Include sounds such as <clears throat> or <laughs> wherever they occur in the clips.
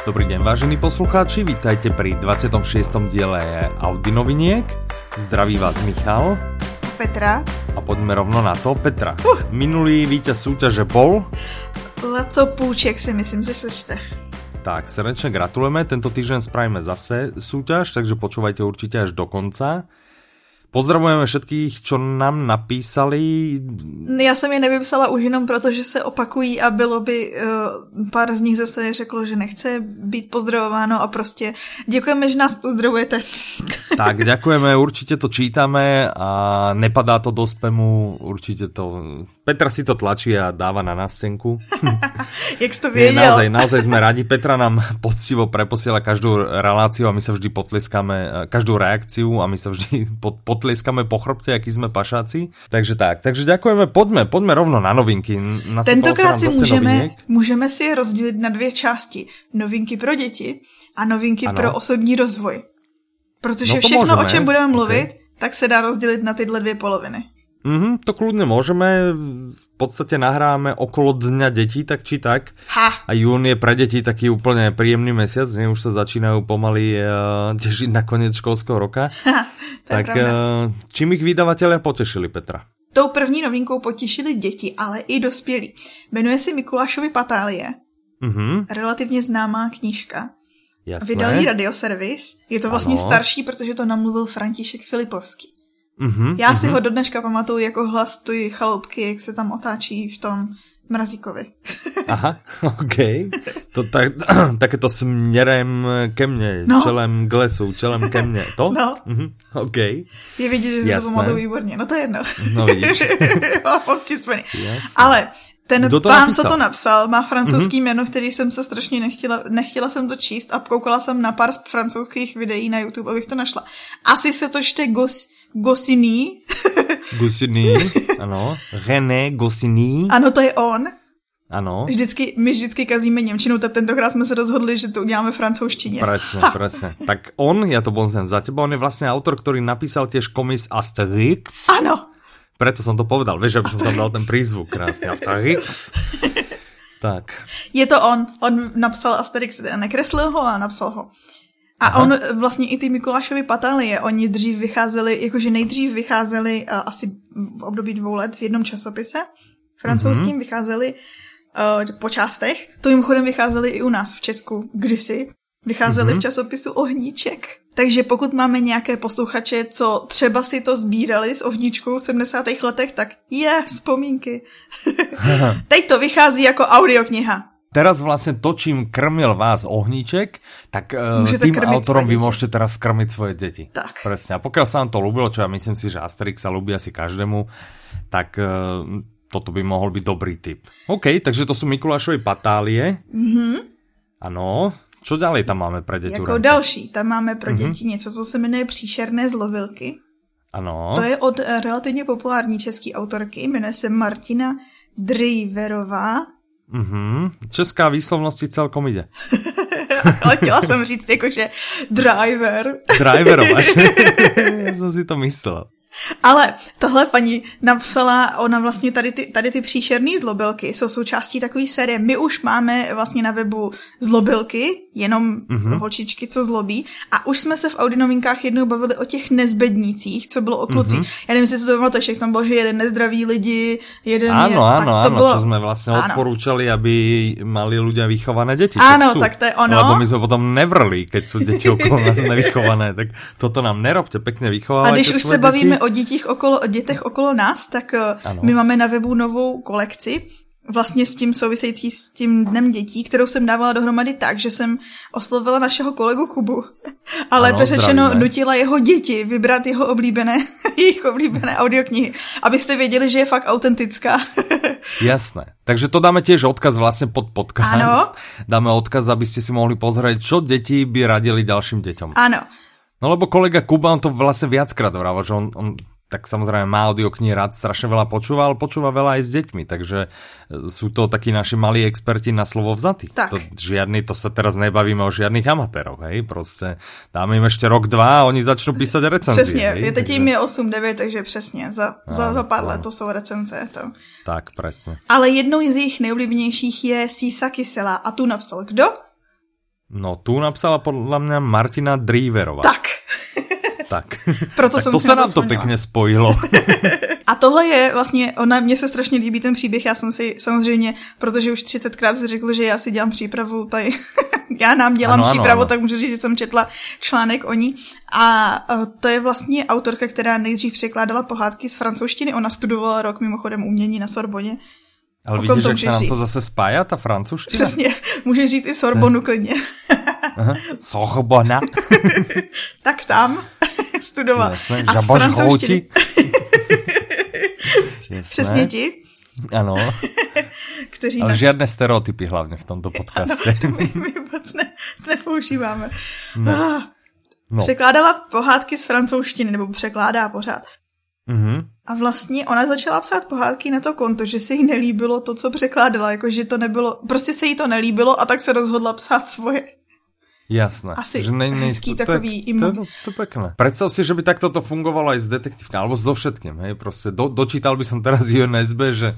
Dobrý deň, vážení poslucháči, vítajte pri 26. diele Audi noviniek. Zdraví vás Michal. Petra. A poďme rovno na to. Petra, uh. minulý víťaz súťaže bol... Laco Půček si myslím, že sečte. Tak, srdečne gratulujeme. Tento týždeň spravíme zase súťaž, takže počúvajte určite až do konca. Pozdravujeme všetkých, čo nám napísali. Já jsem je nevypsala už jenom proto, že se opakují a bylo by uh, pár z nich zase řeklo, že nechce být pozdravováno a prostě děkujeme, že nás pozdravujete. <laughs> Tak, děkujeme, určitě to čítáme a nepadá to do spamu, určitě to... Petra si to tlačí a dáva na nástenku. <laughs> Jak jsi to věděl? Nie, naozaj, naozaj jsme rádi. Petra nám <laughs> poctivo preposiela každou reláciu a my se vždy potliskáme, každou reakciu a my se vždy pod, pod potlieskame po chrbte, aký jsme pašáci. Takže tak, takže děkujeme, pojďme, pojďme rovno na novinky. Tentokrát si můžeme, můžeme si je rozdělit na dvě části. Novinky pro děti a novinky ano. pro osobní rozvoj. Protože no všechno, můžeme. o čem budeme mluvit, okay. tak se dá rozdělit na tyhle dvě poloviny. Mm-hmm, to kludně můžeme podstate nahráme okolo Dňa detí, tak či tak. Ha. A jún je pre deti taký úplne príjemný mesiac, ne? už sa začínajú pomaly uh, tešiť na koniec školského roka. <laughs> Ha, tak uh, čím ich vydavatelé potešili, Petra? Tou první novinkou potěšili děti, ale i dospělí. Jmenuje se Mikulášovi Patálie. Mm-hmm. Relativně známá knížka. Jasné. Vydal ji radioservis. Je to vlastně ano. starší, protože to namluvil František Filipovský. Mm-hmm, Já si mm-hmm. ho do dneška pamatuju jako hlas ty chaloupky, jak se tam otáčí v tom mrazíkovi. <laughs> Aha, OK. To tak, <clears throat> tak je to směrem ke mně, no. čelem k lesu, čelem ke mně. To? No. Mm-hmm, OK. Je vidět, že si Jasné. to pamatuju výborně. No to je jedno. No vidíš. <laughs> Ale ten Kdo to pán, napísal? co to napsal, má francouzský mm-hmm. jméno, který jsem se strašně nechtěla, nechtěla jsem to číst a koukala jsem na pár francouzských videí na YouTube, abych to našla. Asi se to čte Gos, Gosiny. Gosiny, <laughs> ano. René Gosiny. Ano, to je on. Ano. Vždycky, my vždycky kazíme Němčinu, tak tentokrát jsme se rozhodli, že to uděláme francouzštině. Presne, presne. Tak on, já to bonzem za teba, on je vlastně autor, který napísal těž komis Asterix. Ano. Preto som to povedal, vieš, aby som tam dal ten prízvuk krásně. Asterix. <laughs> tak. Je to on. On napsal Asterix, nekreslil ho a napsal ho. A Aha. on vlastně i ty Mikulášovy patálie, oni dřív vycházeli, jakože nejdřív vycházeli uh, asi v období dvou let v jednom časopise, francouzským mm-hmm. vycházeli uh, po částech. To mimochodem vycházeli i u nás v Česku kdysi. Vycházeli mm-hmm. v časopisu Ohníček. Takže pokud máme nějaké posluchače, co třeba si to sbírali s ohničkou v 70. letech, tak je, vzpomínky. <laughs> Teď to vychází jako audiokniha teraz vlastně točím krmil vás ohníček, tak uh, tým autorom vy můžete teraz krmit svoje děti. Tak. Presne. A pokud se vám to ľúbilo, čo ja myslím si, že Asterix sa ľúbi asi každému, tak uh, toto by mohl být dobrý tip. OK, takže to jsou Mikulášové patálie. Mhm. Ano. Čo ďalej tam máme pro děti? Jako další, tam máme pro děti mm-hmm. něco, co se jmenuje Příšerné zlovilky. Ano. To je od eh, relativně populární české autorky, jmenuje se Martina Driverová Mm-hmm. Česká výslovnost celkom jde. <laughs> Ale chtěla jsem říct jakože driver. Driverovaš. <laughs> Já jsem si to myslel. Ale tahle paní napsala, ona vlastně tady ty, tady ty příšerné zlobilky jsou součástí takové série. My už máme vlastně na webu zlobilky, jenom mm-hmm. holčičky, co zlobí. A už jsme se v Audi novinkách jednou bavili o těch nezbednících, co bylo o klucích. Mm-hmm. Já nevím, jestli to pamatuješ, jak tam bylo, že jeden nezdravý lidi, jeden Ano, je, ano, to ano, bylo... čo jsme vlastně ano. odporučali, aby mali ľudia vychované děti. Ano, tak to je ono. Lebo my jsme potom nevrli, keď jsou děti okolo nás <laughs> nevychované. Tak toto nám nerobte, pěkně vychovávajte A když už se bavíme děti. o dětích okolo, o dětech okolo nás, tak eh, ano. my máme na webu novou kolekci, vlastně s tím související s tím dnem dětí, kterou jsem dávala dohromady tak, že jsem oslovila našeho kolegu Kubu <laughs> a lépe řečeno nutila jeho děti vybrat jeho oblíbené, <laughs> jejich oblíbené audioknihy, abyste věděli, že je fakt autentická. <laughs> Jasné. Takže to dáme tiež odkaz vlastně pod podcast. Ano. Dáme odkaz, abyste si mohli pozrieť, čo děti by radili dalším děťom. Ano. No lebo kolega Kuba, on to vlastně viackrát vravel, že on, on tak samozrejme má audioknihy rád, strašne veľa počúva, ale počúva veľa aj s deťmi, takže e, sú to takí naši malí experti na slovo vzatí. Tak. To, žiadny, to sa teraz nebavíme o žiadnych amatéroch, hej, prostě dáme im ešte rok, dva a oni začnú písať recenzie. Přesně, hej, je teď takže... jim je 8-9, takže přesně, za, za, za pár let to jsou recenze. To. Tak, presne. Ale jednou z jejich nejoblíbenějších je Sisa Kysela a tu napsal kdo? No, tu napsala podľa mňa Martina Driverová. Tak. Tak. Proto tak jsem to se nám to pěkně spojilo. <laughs> A tohle je vlastně, ona, mně se strašně líbí ten příběh, já jsem si samozřejmě, protože už 30krát si řekl, že já si dělám přípravu, tady <laughs> já nám dělám Ano, ano, přípravu, ano. tak můžu říct, že jsem četla článek o ní. A eh, to je vlastně autorka, která nejdřív překládala pohádky z francouzštiny, ona studovala rok mimochodem umění na Sorboně. Ale O vidíš, jak se nám to zase spája, ta francouzština? Přesně, můžeš říct i Sorbonu klidně. Aha. <laughs> Sochobona. tak tam <laughs> studovala. Jasné, A z francouzštiny, <laughs> přesně ti, Ano, <laughs> kteří ale na... žiadne stereotypy hlavně v tomto podcaste. my, my vůbec ne, nepoužíváme. Ne. Ah, No. Překládala pohádky z francouzštiny, nebo překládá pořád. Mhm. A vlastně ona začala psát pohádky na to konto, že se jí nelíbilo to, co překládala, jako že to nebylo, prostě se jí to nelíbilo a tak se rozhodla psát svoje. Jasné. Asi že ne, ne, hezký to, takový imo. to, to, to pekné. Predstav si, že by takto to fungovalo aj s detektívkou, alebo so všetkým, hej, proste do, dočítal by som teraz <laughs> UNSB, že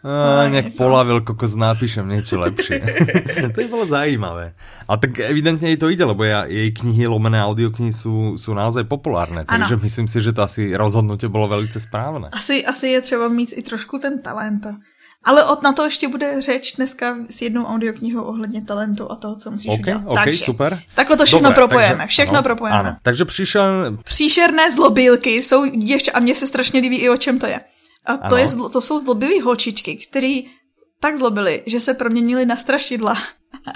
a, No, nejak nie, polavil kokos, napíšem niečo lepšie. <laughs> to by bolo zaujímavé. Ale tak evidentne jej to ide, lebo ja, jej knihy, lomené audioknihy sú, sú naozaj populárne, takže Ano. myslím si, že to asi rozhodnutie bolo velice správné. Asi, asi je třeba mít i trošku ten talent. Ale od na to ještě bude řeč dneska s jednou audioknihou ohledně talentu a toho, co musíš OK, udělat. OK, takže, super. Takhle to všechno Dobre, propojeme, takže- všechno ano, propojeme. Ano. Takže přišel, Příšerné zlobílky jsou děvče, a mně se strašně líbí i o čem to je. A to, Ano. je zlo, to jsou zlobivý holčičky, který tak zlobili, že se proměnili na strašidla.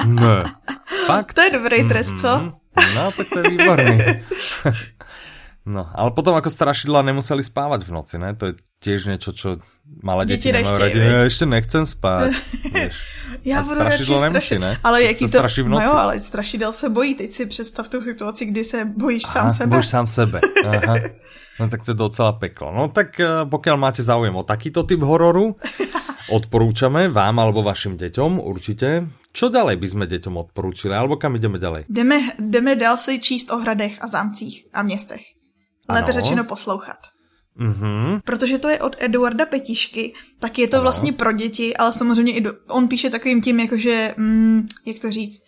ne, <laughs> fakt? To je dobrý trest, co? Mhm. No, tak to je výborný. <laughs> No, ale potom ako strašidla nemuseli spávať v noci, ne? To je tiež niečo, čo malé Děti deti, nemajú radi. Ja ešte nechcem spať. <laughs> Vieš. Já budu strašidlo nemusí, ne? Ale Tak jaký to... straší v No noci. jo, ale strašidel se bojí. Teď si představ tu situaci, kdy se bojíš sám Aha, sebe. Bojíš sám sebe. <laughs> Aha. No tak to je docela peklo. No tak eh, pokiaľ máte záujem o takýto typ hororu, <laughs> odporúčame vám alebo vašim deťom určite. Čo ďalej by sme deťom odporúčili? Alebo kam ideme ďalej? Jdeme, jdeme dál si číst o hradech a zámcích a městech. Lépe Ano. řečeno poslouchat. Mhm. Protože to je od Eduarda Petišky, tak je to vlastně pro děti, ale samozřejmě i do, on píše takovým tím, jakože, mm, jak to říct,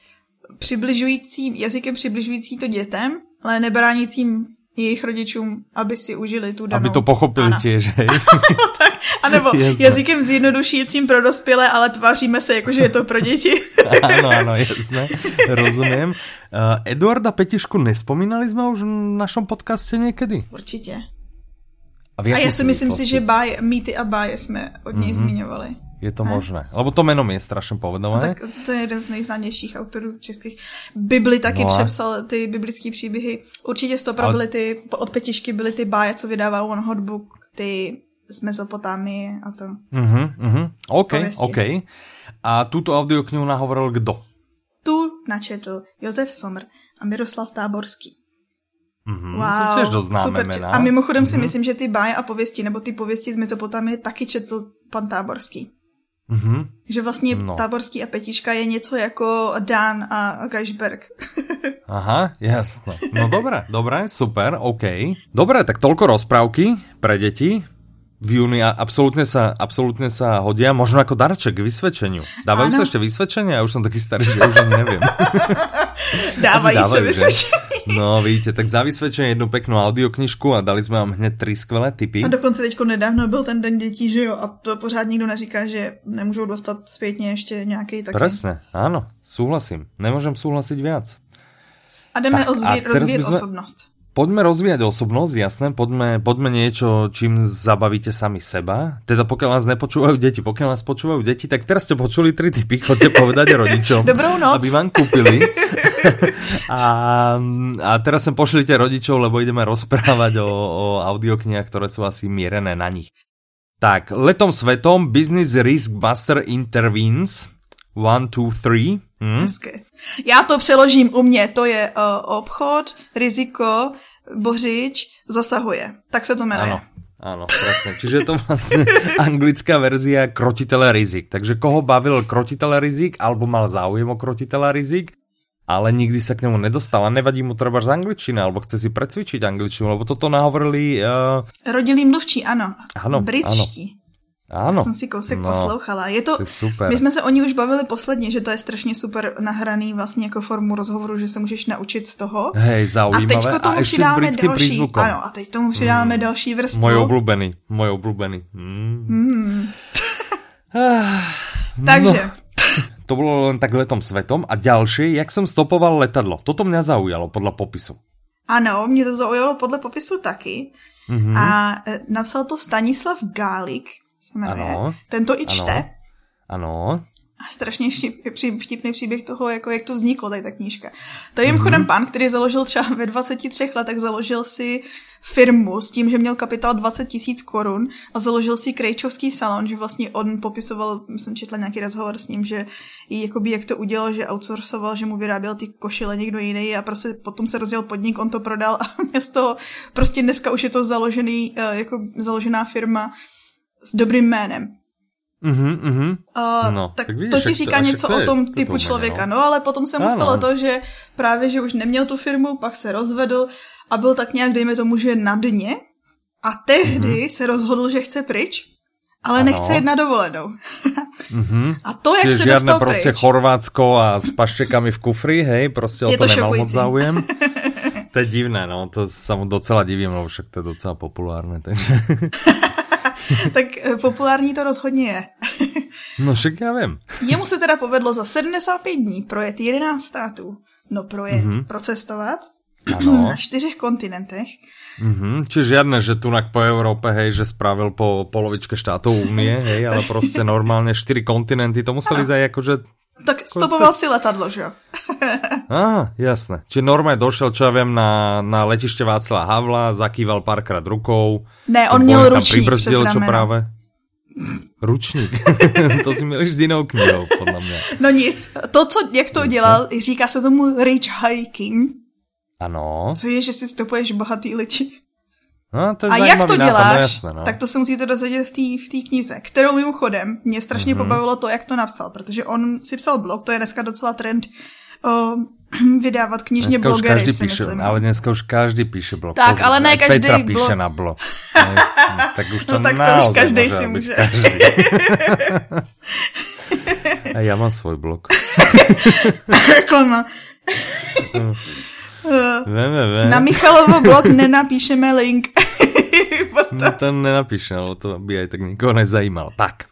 přibližujícím, jazykem přibližující to dětem, ale nebránícím jejich rodičům, aby si užili tu danou. Aby to pochopili Ano. tiež, hej? <laughs> tak, anebo Jasné. jazykem zjednodušujícím pro dospělé, ale tváříme se, jakože je to pro děti. <laughs> Áno, áno, jasné, rozumiem. Uh, Eduarda Petišku nespomínali sme už v našom podcaste niekedy? Určitě. A jaké já si myslím si, že báje, mýty a báje jsme od něj mm-hmm. zmiňovali. Je to možné, lebo to meno mi je strašne povedomé. Tak to je jeden z nejznámějších autorů českých. Bibli taky No no přepsal ty biblické příběhy. Určitě stopra Ale- byly ty, od Petišky byly ty báje, co vydával One Hot Book, ty z Mezopotámie a to. Mhm, mhm. OK, Pověsti. OK. A túto audioknihu nahovoril kdo? Tu načetl Josef Somr a Miroslav Táborský. Mhm, Wow, to známe super. A mimochodem si Mhm. myslím, že ty báje a pověsti, nebo ty pověsti z Mezopotámie taky četl pan Táborský. Mhm. Že vlastně No. Táborský a Petiška je něco jako Dan a Geisberg. <laughs> Aha, jasné. No dobré, dobré, super, OK. Dobre, tak toľko rozprávky pre deti. V júni a absolútne sa, absolútne sa hodia, možno ako darček k vysvedčeniu. Dávajú Áno. sa ešte vysvedčenia? Ja už som taký starý, že už ani neviem. <laughs> Dávají Asi se vysvědčení. No, vidíte, tak za vysvedčenie jednu peknú audioknižku a dali sme vám hneď tri skvelé tipy. A dokonce teďko nedávno byl ten den dětí, že jo, a to pořád nikdo neříká, že nemůžou dostat zpětně ještě nějaký taky. Presne, áno, súhlasím. Nemôžem súhlasiť viac. A jdeme Tak, rozvíjet osobnost poďme rozvíjať osobnosť, jasné, poďme, poďme niečo, čím zabavíte sami seba. Teda pokiaľ nás nepočúvajú deti, pokiaľ nás počúvajú deti, tak teraz ste počuli tri typy, chodte povedať rodičom. <laughs> Dobrou noc. Aby vám kúpili. <laughs> a, a teraz sem pošlite rodičov, lebo ideme rozprávať o, o audioknihách, ktoré sú asi mierené na nich. Tak, letom svetom Business Risk Buster Intervenes 1, 2, 3 Hmm? Hezky. Já to přeložím u mě, to je uh, obchod, riziko, bořič, zasahuje. Tak se to jmenuje. Ano. ano, přesně. Čiže je to vlastně <laughs> anglická verzia krotitele rizik. Takže koho bavil krotitele rizik, alebo mal záujem o krotitele rizik, ale nikdy se k němu nedostal a nevadí mu třeba z angličtiny, alebo chce si precvičit angličtinu, lebo toto nahovorili... Uh... Eh, Rodilí mluvčí, ano. Ano, Britští. Ano. Já jsem si kousek no, poslouchala. Je to, to je super. My jsme se o ní už bavili posledně, že to je strašně super nahraný vlastně jako formu rozhovoru, že se můžeš naučit z toho. Hej, zaujímavé. A teď tomu a ještě přidáme další. prízvukom. Ano, a teď tomu přidáme hmm. další vrstvu. Můj oblúbený, můj oblúbený. Hmm. Hmm. no. Takže. To bylo len tak letom svetom. A ďalší, jak jsem stopoval letadlo. Toto mě zaujalo podle popisu. Ano, mě to zaujalo podle popisu taky. Mm-hmm. A e, napsal to Stanislav Gálik, se jmenuje. Ano. Ten to i čte. Ano. ano. A strašně vtipný příběh toho, jako jak to vzniklo, tady ta knížka. To je mimochodem mm-hmm. pán, který založil třeba ve 23 letech, založil si firmu s tím, že měl kapitál 20 tisíc korun a založil si krejčovský salon, že vlastně on popisoval, jsem četla nějaký rozhovor s ním, že i jakoby jak to udělal, že outsourcoval, že mu vyráběl ty košile někdo jiný a prostě potom se rozjel podnik, on to prodal a <laughs> město prostě dneska už je to založený, eh, jako založená firma s dobrým jménem. Mm-hmm, mm-hmm. Uh, no, tak, tak vidíš, to ti říká to, něco o tom typu to člověka, no. no ale potom se mu stalo to, že právě, že už neměl tu firmu, pak se rozvedl a byl tak nějak, dejme tomu, že na dně a tehdy mm-hmm. se rozhodl, že chce pryč, ale ano. nechce jít na dovolenou. mm-hmm. A to, jak Čiže se dostal prostě pryč. Chorvatsko a s paščekami v kufri, hej, prostě o to, to nemal moc záujem. <laughs> to je divné, no, to sa mu docela divím, lebo však to je docela populárne, takže... <laughs> <laughs> tak eh, populární to rozhodně je. <laughs> no však já vím. <laughs> Jemu se teda povedlo za 75 dní projet 11 států. No projet, mm-hmm. procestovat ano. <clears throat> na čtyřech kontinentech. Mm-hmm. Čiže žiadne, že tu po Európe, hej, že spravil po polovičke štátov Unie, hej, ale prostě normálně čtyři kontinenty, to museli zajít jakože tak stopoval si letadlo, že jo? <laughs> Aha, jasné. Či normálně došel, čo ja viem, na, na letiště Václava Havla, zakýval párkrát rukou. Ne, on měl ručník přes čo práve. Ručník. <laughs> to si měl s jinou knihou, podle mě. No nic. To, co, jak to dělal, říká se tomu rich hiking. Ano. Co je, že si stopuješ bohatý lidi. No, to je a jak to nápad, děláš, no jasné, no. tak to se musíte dozvědět v té knize, kterou mimochodem mě strašně mm-hmm. pobavilo to, jak to napsal, protože on si psal blog, to je dneska docela trend o, <clears throat> vydávat knižně dneska blogery, každý si píše, myslím. Ale dneska už každý píše blog. Tak, ale ne každý Petra blog. píše na blog. <laughs> Ne, tak už to no tak to už každý si může. Každý. <laughs> A já mám svůj blog. Reklama. <laughs> Uh, Na Michalovo blog nenapíšeme link. <laughs> no to nenapíše, ale to by aj tak nikoho nezajímalo. Tak.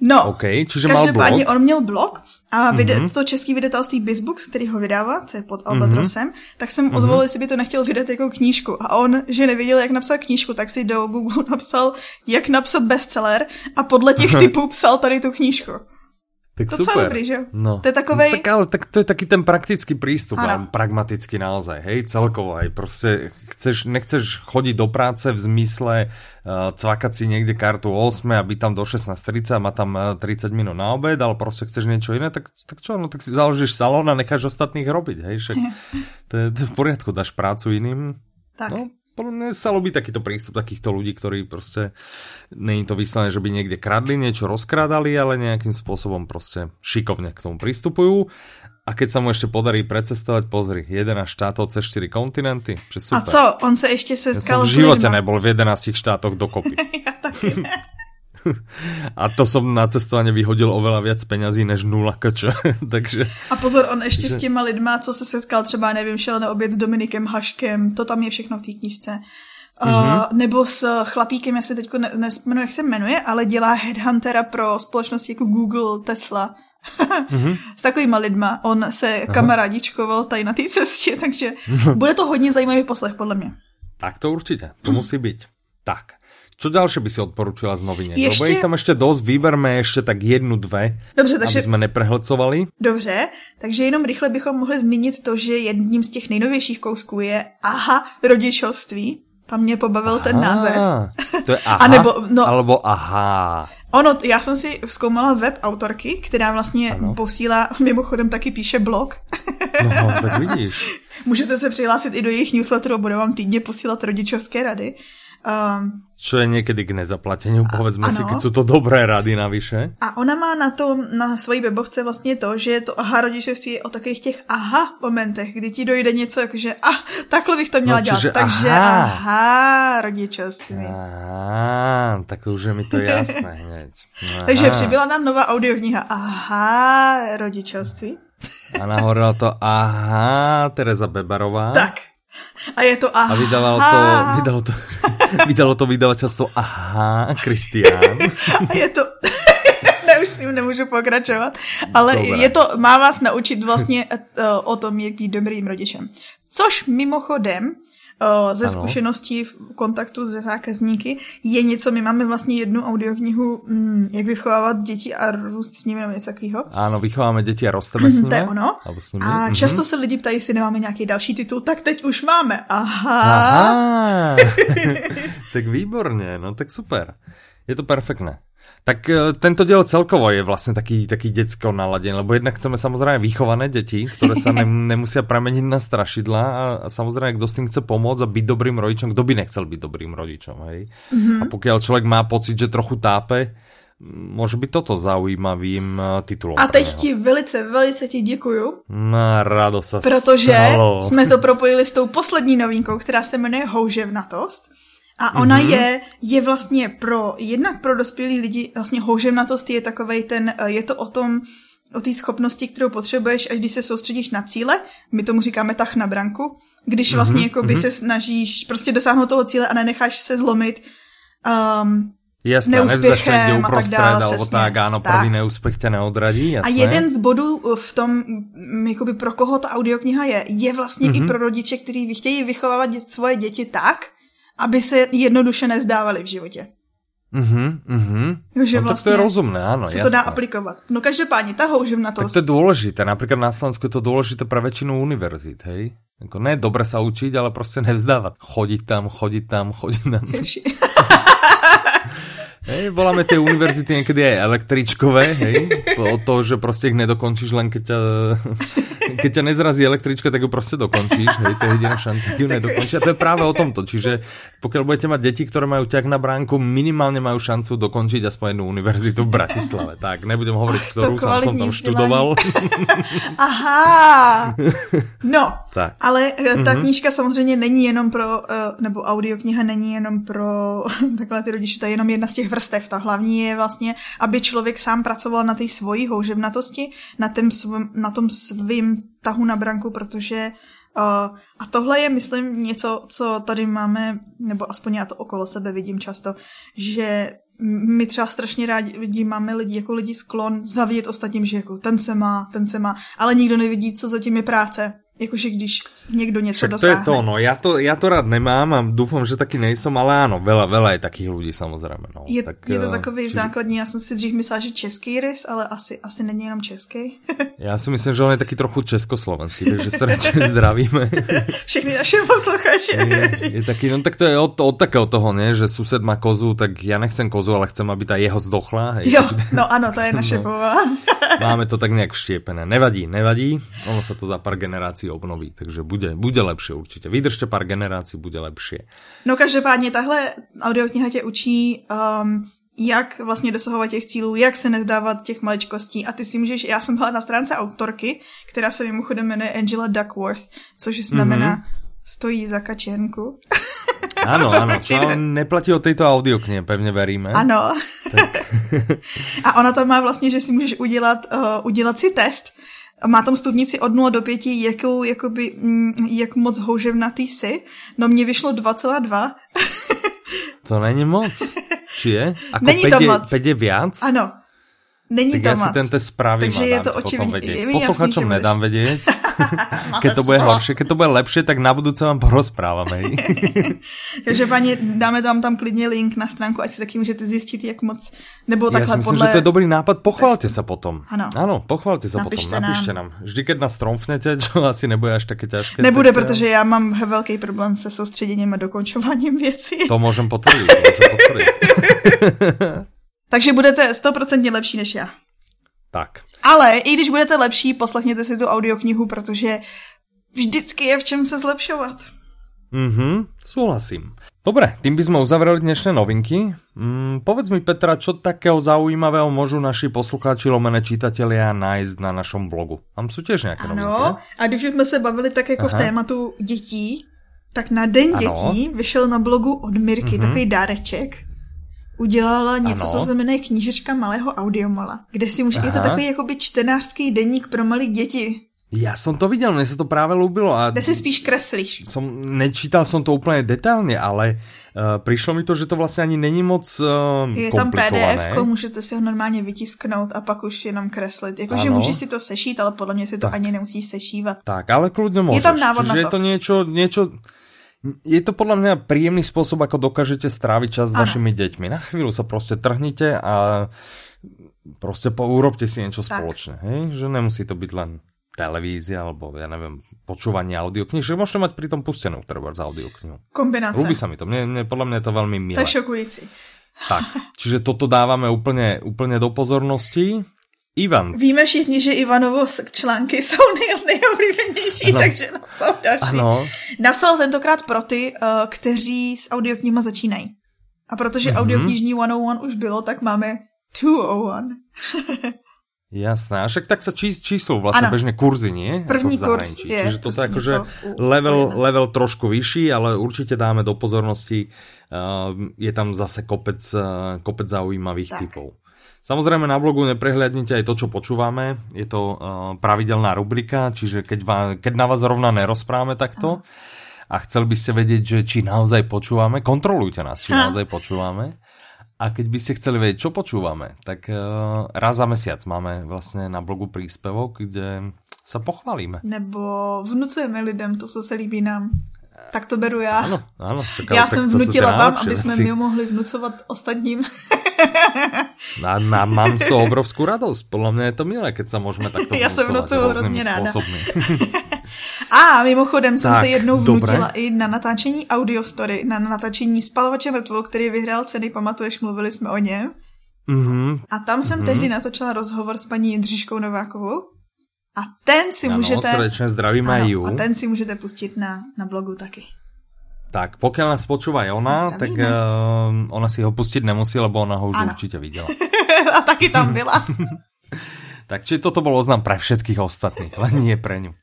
No, okay, čiže každopádně mal blog. on měl blog a vide- mm-hmm. to český vydatelství Bizbooks, který ho vydává, co je pod Albatrosem, mm-hmm. tak jsem mm-hmm. ozvolil, jestli by to nechtěl vydat jako knížku. A on, že nevěděl, jak napsat knížku, tak si do Google <laughs> napsal, jak napsat bestseller a podle těch <laughs> typů psal tady tu knížku. Tak to super. Dobrý, že? No. To je takovej... No, tak, ale tak to je taký ten praktický prístup, ano. pragmatický naozaj, hej, celkovo aj prostě chceš, nechceš chodiť do práce v zmysle uh, cvakať si niekde kartu 8 a byť tam do 16.30 a má tam uh, 30 minút na obed, ale prostě chceš niečo iné, tak, tak čo, no tak si založíš salón a necháš ostatných robiť, hej, však <laughs> to je, to je v poriadku, dáš prácu iným. Tak. No, podľa mňa sa ľubí takýto prístup takýchto ľudí, ktorí prostě není to vyslené, že by niekde kradli, niečo rozkrádali, ale nejakým spôsobom prostě šikovne k tomu pristupujú. A keď sa mu ešte podarí precestovať, pozri, 11 štátov cez 4 kontinenty, super. A co, on sa ešte setkal ja som v živote nebol v 11 štátoch dokopy. <laughs> ja taky ne. A to som na cestování vyhodil oveľa viac peňazí než nula kač. <laughs> Takže... A pozor, on ještě s těma lidma, co se setkal, třeba nevím, šel na oběd s Dominikem Haškem, to tam je všechno v té knižce. Mm-hmm. Uh, nebo s chlapíkem, já se teď ne, nespomenu, jak se jmenuje, ale dělá headhuntera pro společnosti jako Google, Tesla. mm-hmm. <laughs> S takovýma lidma. On se Aha. kamarádičkoval tady na té cestě, takže <laughs> bude to hodně zajímavý poslech, podle mě. Tak to určitě, to musí být. Tak. Čo ďalšie by si odporučila z noviny? Ještě... Lebo ich tam ještě dost, vyberme ještě tak jednu, dve, Dobře, takže... aby jsme neprehlcovali. Dobře, takže jenom rychle bychom mohli zmínit to, že jedním z těch nejnovějších kousků je aha, rodičovství. Tam mě pobavil aha, ten název. To je <laughs> aha, A nebo, no, alebo aha. Ono, já jsem si zkoumala web autorky, která vlastně ano. posílá, mimochodem taky píše blog. No, <laughs> tak vidíš. Můžete se přihlásit i do jejich newsletteru, budou vám týdně posílat rodičovské rady. Um, Čo je někdy k nezaplateniu, povedzme si, keď jsou to dobré rady navyše. A ona má na tom, na svojí webovce vlastně to, že to aha rodičovství je o takových těch aha momentech, kdy ti dojde něco jako, že ah, takhle bych to měla no, dělat. Takže aha, aha rodičovství. Aha, tak to už je mi to jasné hneď. <laughs> Takže přibyla nám nová audiokniha. Aha, rodičovství. A nahoře to aha, Tereza Bebarová. Tak. A je to aha. A vydalo to, vydalo to, <laughs> vydalo to vydavatelstvo aha, Kristián. A je to, <laughs> ne, už s ním nemůžu pokračovat, ale Dobré. je to, má vás naučit vlastně uh, o tom, jak být dobrým rodičem. Což mimochodem, ze ano. zkušeností v kontaktu se zákazníky je něco, my máme vlastně jednu audioknihu, mm, jak vychovávat děti a růst s nimi nebo něco takového. Ano, vychováme děti a rosteme s nimi. To je ono. A často se lidi ptají, jestli nemáme nějaký další titul, tak teď už máme. Aha. Aha. <laughs> tak výborně, no tak super. Je to perfektné. Tak e, tento diel celkovo je vlastně taký, taký děcko naladený, lebo jednak chceme samozřejmě vychované děti, které se ne, <laughs> nemusí premenit na strašidla a, a samozřejmě kdo s tím chce pomoct a být dobrým rodičem, kdo by nechcel být dobrým rodičem, hej? Mm-hmm. A pokud člověk má pocit, že trochu tápe, Může být toto zaujímavým e, titulem. A teď ti velice, velice ti děkuju. Na radost Protože stalo. jsme to propojili s tou poslední novinkou, která se jmenuje Houževnatost. A ona mm-hmm. je, je vlastně pro, jednak pro dospělí lidi, vlastně houževnatost je takovej ten, eh, je to o tom, o té schopnosti, kterou potřebuješ, až když se soustředíš na cíle, my tomu říkáme tah na branku, když mhm, vlastně mm-hmm. jako by mm-hmm. se snažíš prostě dosáhnout toho cíle a nenecháš se zlomit um, Jasné, neúspěchem a tak dále. Alebo tak, áno, tak. prvý neúspěch tě neodradí, jasné. A jeden z bodů v tom, jakoby pro koho ta audiokniha je, je vlastně mm-hmm. i mhm. pro rodiče, kteří chtějí vychovávat svoje děti tak, aby se jednoduše nezdávali v životě. Mhm, mhm. Že no, vlastně tak to je vlastně rozumné, ano, se jasné. to dá aplikovat. No každopádně ta houževnatost. Tak to je důležité, například na Slovensku je to důležité pro většinu univerzit, hej? Jako ne dobre sa učiť, ale prostě nevzdávat. Chodit tam, chodit tam, chodit tam. <laughs> Hej, voláme tie univerzity niekedy aj električkové, hej, od toho, že prostě ich nedokončíš len keď ťa, keď ťa nezrazí električka, tak ju prostě dokončíš, hej, to je jediná šance, ju nedokončí. A to je práve o tomto, čiže pokiaľ budete mať deti, ktoré majú ťah na bránku, minimálne majú šancu dokončiť aspoň jednu univerzitu v Bratislave. Tak, nebudem hovoriť, ktorú sám som tam študoval. Aha, no, tak. ale eh, ta mm-hmm. knížka samozřejmě není jenom pro, eh, nebo audiokniha není jenom pro <laughs> takhle ty rodiče, to je jenom jedna z těch vrstev. Ta hlavní je vlastně, aby člověk sám pracoval na té svojí houževnatosti, na, tém svým, na tom svým tahu na branku, protože Uh, a tohle je, myslím, něco, co tady máme, nebo aspoň já to okolo sebe vidím často, že my třeba strašně rádi máme lidi jako lidi sklon zavědět ostatním, že jako ten se má, ten se má, ale nikdo nevidí, co zatím je práce. Jakože když někdo něco Však dosáhne. to je to, no. Já to, já to rád nemám a doufám, že taky nejsem, ale ano, veľa, veľa je takých lidí samozřejmě. No. Je, tak, je to eh, takový či... základní, já jsem si dřív myslela, že český rys, ale asi, asi není jenom český. <laughs> já si myslím, že on je taky trochu československý, takže srdečně <laughs> zdravíme. Všechny naše posluchače. Je, je taky, no tak to je od, od takého toho, ne, že sused má kozu, tak já nechcem kozu, ale chcem, aby ta jeho zdochla. Hej. Jo, no ano, to je naše no. <laughs> Máme to tak nějak vštěpené. Nevadí, nevadí, ono se to za pár generací obnoví, takže bude, bude lepší určitě. Vydržte pár generací, bude lepší. No každopádně tahle audiokniha tě učí um, jak vlastně dosahovat těch cílů, jak se nezdávat těch maličkostí. A ty si můžeš, já jsem byla na stránce autorky, která se mimochodem jmenuje Angela Duckworth, což znamená mm-hmm. stojí za kačenku. Ano, ano, <laughs> to neplatí o této audioknihe, pevně veríme. Ano. A ona tam má vlastně, že si můžeš udělat, uh, udělat si test, má tam stupnici od 0 do 5, jakou, jakoby, mm, jak moc houževnatý jsi. No mně vyšlo 2,2. to není moc. Či je? Ako není to je, moc. 5 je viac? Ano. Není tak to já moc. si ten test spravím Takže je to očividně. Posluchačům nedám vědět. Keď to bude horší, keď to bude lepší, tak na budúce vám porozprávame. <laughs> Takže paní, dáme tam tam klidně link na stránku, ať si taky můžete zjistit, jak moc, nebo takhle Já si myslím, podle... že to je dobrý nápad, pochválte se potom. Ano. Ano, pochválte se potom, napište nám. nám. Vždy, keď nás tromfnete, <laughs> čo asi nebude až také těžké. Nebude, tak... protože já mám velký problém se soustředěním a dokončováním věcí. To můžem potvrdit. <laughs> Takže budete 100% lepší než já. Tak. Ale i když budete lepší, poslechněte si tu audioknihu, protože vždycky je v čem se zlepšovat. Mhm, souhlasím. Dobre, tým by sme uzavreli dnešné novinky. Mm, povedz mi, Petra, čo takého zaujímavého môžu naši poslucháči lomené čitatelia nájsť na našom blogu? Tam sú tiež nějaké ano, novinky. Ano, a když jsme se bavili tak jako Aha. v tématu dětí, tak na Den ano. dětí vyšel na blogu od Mirky mm -hmm. takový dáreček. Udělala něco, ano. co se jmenuje knížečka malého audiomala, kde si může, je to takový jakoby čtenářský deník pro malé děti. Já jsem to viděl, mně se to právě líbilo. A Kde si spíš kreslíš. Som, nečítal jsem to úplně detailně, ale uh, přišlo mi to, že to vlastně ani není moc uh, Je tam PDF, můžete si ho normálně vytisknout a pak už jenom kreslit. Jakože můžeš si to sešít, ale podle mě si to tak. ani nemusíš sešívat. Tak, ale kludně můžeš. Je tam návod na to. je to něco, něco je to podľa mňa príjemný spôsob, ako dokážete stráviť čas s vašimi deťmi. Na chvíľu sa prostě trhnite a prostě urobte si niečo tak. spoločné. Hej? Že nemusí to byť len televízia, alebo ja neviem, počúvanie audiokníh, že môžete mať pri tom pustenú treba z audioknihu. Kombináce. Ľúbi sa mi to, mne, mne, podľa mňa je to veľmi milé. To je šokující. Tak, čiže toto dávame úplne, úplne do pozornosti. Ivan. Víme všichni, že Ivanovo články <laughs> jsou nej, nejoblíbenější, ano. takže napsal další. Ano. Napsal tentokrát pro ty, uh, kteří s audioknihama začínají. A protože mm-hmm. audioknižní 101 už bylo, tak máme 201. <laughs> Jasné, a však tak sa čí, číslo vlastně bežné kurzy, nie? První kurz je. Čiže to je akože level, level trošku vyšší, ale určitě dáme do pozornosti. Uh, je tam zase kopec, uh, kopec zaujímavých tak. typov. Samozrejme na blogu neprehliadnite aj to, čo počúvame. Je to uh, pravidelná rubrika, čiže keď, vám, keď na vás rovna nerozprávame takto a chceli by ste vedieť, že či naozaj počúvame, kontrolujte nás, či naozaj počúvame. A keď by ste chceli vedieť, čo počúvame, tak uh, raz za mesiac máme vlastně na blogu príspevok, kde sa pochválíme. Nebo vnucujeme lidem to, co se líbí nám. Tak to beru já. Ano, ano. Čekal, já jsem vnutila vám, aby jsme mi mohli vnucovat ostatním. <laughs> na, na, mám z toho obrovskou radost. Podle mě je to milé, keď se můžeme takto Já jsem vnucuju hrozně ráda. <laughs> A mimochodem jsem tak, se jednou vnutila dobré. i na natáčení audiostory, na natáčení Spalovače mrtvol, který vyhrál ceny, pamatuješ, mluvili jsme o něm. Mm-hmm. A tam jsem mm-hmm. tehdy natočila rozhovor s paní Jindřiškou Novákovou. A ten si ano, můžete... srdečně zdravíme ano, A ten si můžete pustit na, na blogu taky. Tak, pokud nás počúva i ona, tak uh, ona si ho pustit nemusí, lebo ona ho už ano. určitě viděla. <laughs> a taky tam byla. <laughs> tak, či toto bylo oznam pre všetkých ostatných, len nie pre ňu.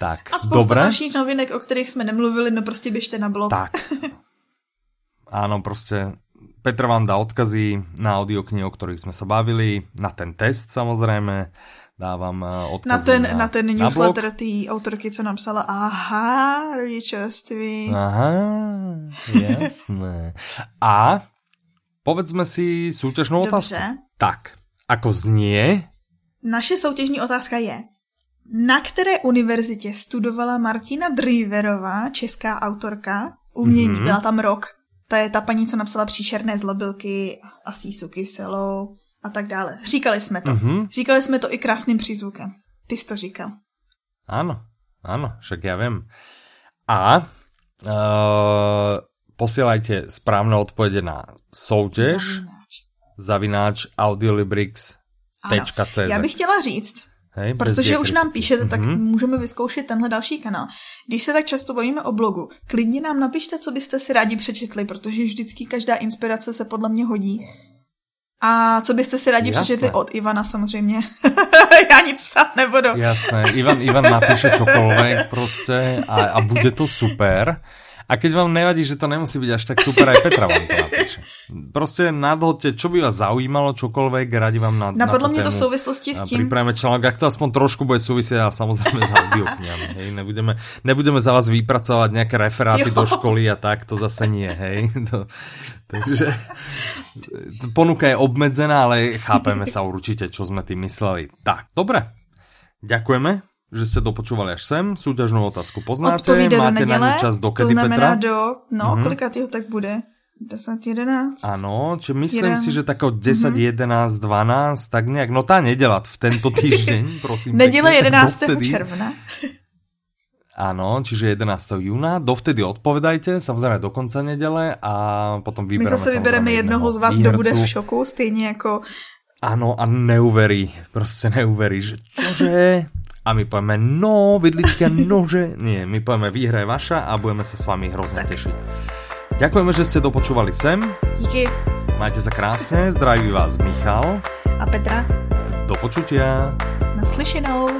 Tak, A spousta dobré. dalších novinek, o kterých jsme nemluvili, no prostě běžte na blog. Tak. Áno, prostě Petr vám dá odkazy na audioknihy, o kterých jsme se bavili, na ten test samozřejmě, dávám eh, odkazy na ten, na, na ten newsletter té autorky, co napsala, aha, rodičovství. Aha, jasné. A povedzme si soutěžnou otázku. Tak, ako znie? Naše soutěžní otázka je, na které univerzitě studovala Martina Driverová, česká autorka, umění, mm-hmm. byla tam rok. To je ta paní, co napsala příšerné zlobilky a sísu kyselou a tak dále. Říkali jsme to. Mm-hmm. Říkali jsme to i krásným přízvukem. Ty jsi to říkal. Ano, ano, však já vím. A uh, posílajte správné odpovědi na soutěž zavináč, zavináč audiolibrix.cz Já bych chtěla říct, Hej, Protože už nám píšete, tak mm-hmm. můžeme vyzkoušet tenhle další kanál. Když se tak často bavíme o blogu, klidně nám napište, co byste si rádi přečetli, protože vždycky každá inspirace se podle mě hodí. A co byste si rádi Jasné. přečetli od Ivana samozřejmě. <laughs> Já nic psát nebudu. Jasné, Ivan, Ivan napíše čokoľvek prostě a, a bude to super. A keď vám nevadí, že to nemusí byť až tak super, aj Petra vám to napíše. Prostě nadhodte, čo by vás zaujímalo, čokoľvek, radi vám na, Napadlo na mě to v souvislosti s tím. Připravíme článok, jak to aspoň trošku bude souviset a samozřejmě s audioknihami, hej. Nebudeme, nebudeme za vás vypracovat nějaké referáty jo. do školy a tak, to zase nie, hej. <laughs> To, takže ponuka je obmedzená, ale chápeme sa určitě, čo jsme tým mysleli. Tak, dobré. Ďakujeme že jste dopočúvali až sem. Súťažnou otázku poznáte, Odpovíde máte neděle, na ňu čas do kedy, To znamená Petra? do, no, mm-hmm. kolikátýho tak bude? 10, 11? Ano, či myslím 11. si, že tak od 10, mm-hmm. 11, 12, tak nějak, no tá nedělat v tento <laughs> týždeň, prosím. Neděle 11. Dovtedy, června. Ano, čiže 11. júna. Dovtedy odpovedajte, samozřejmě do konce neděle a potom vybereme My zase vybereme jednoho z vás, kdo bude v šoku, stejně jako... Ano, a neuverí, prostě neuverí, že čože, a my povieme, no, vidlička, nože. <laughs> Nie, my povieme, výhra je vaša a budeme sa s vami hrozně tešiť. Ďakujeme, že ste dopočúvali sem. Díky. Majte sa krásne, zdraví vás Michal. A Petra. Do počutia. Naslyšenou.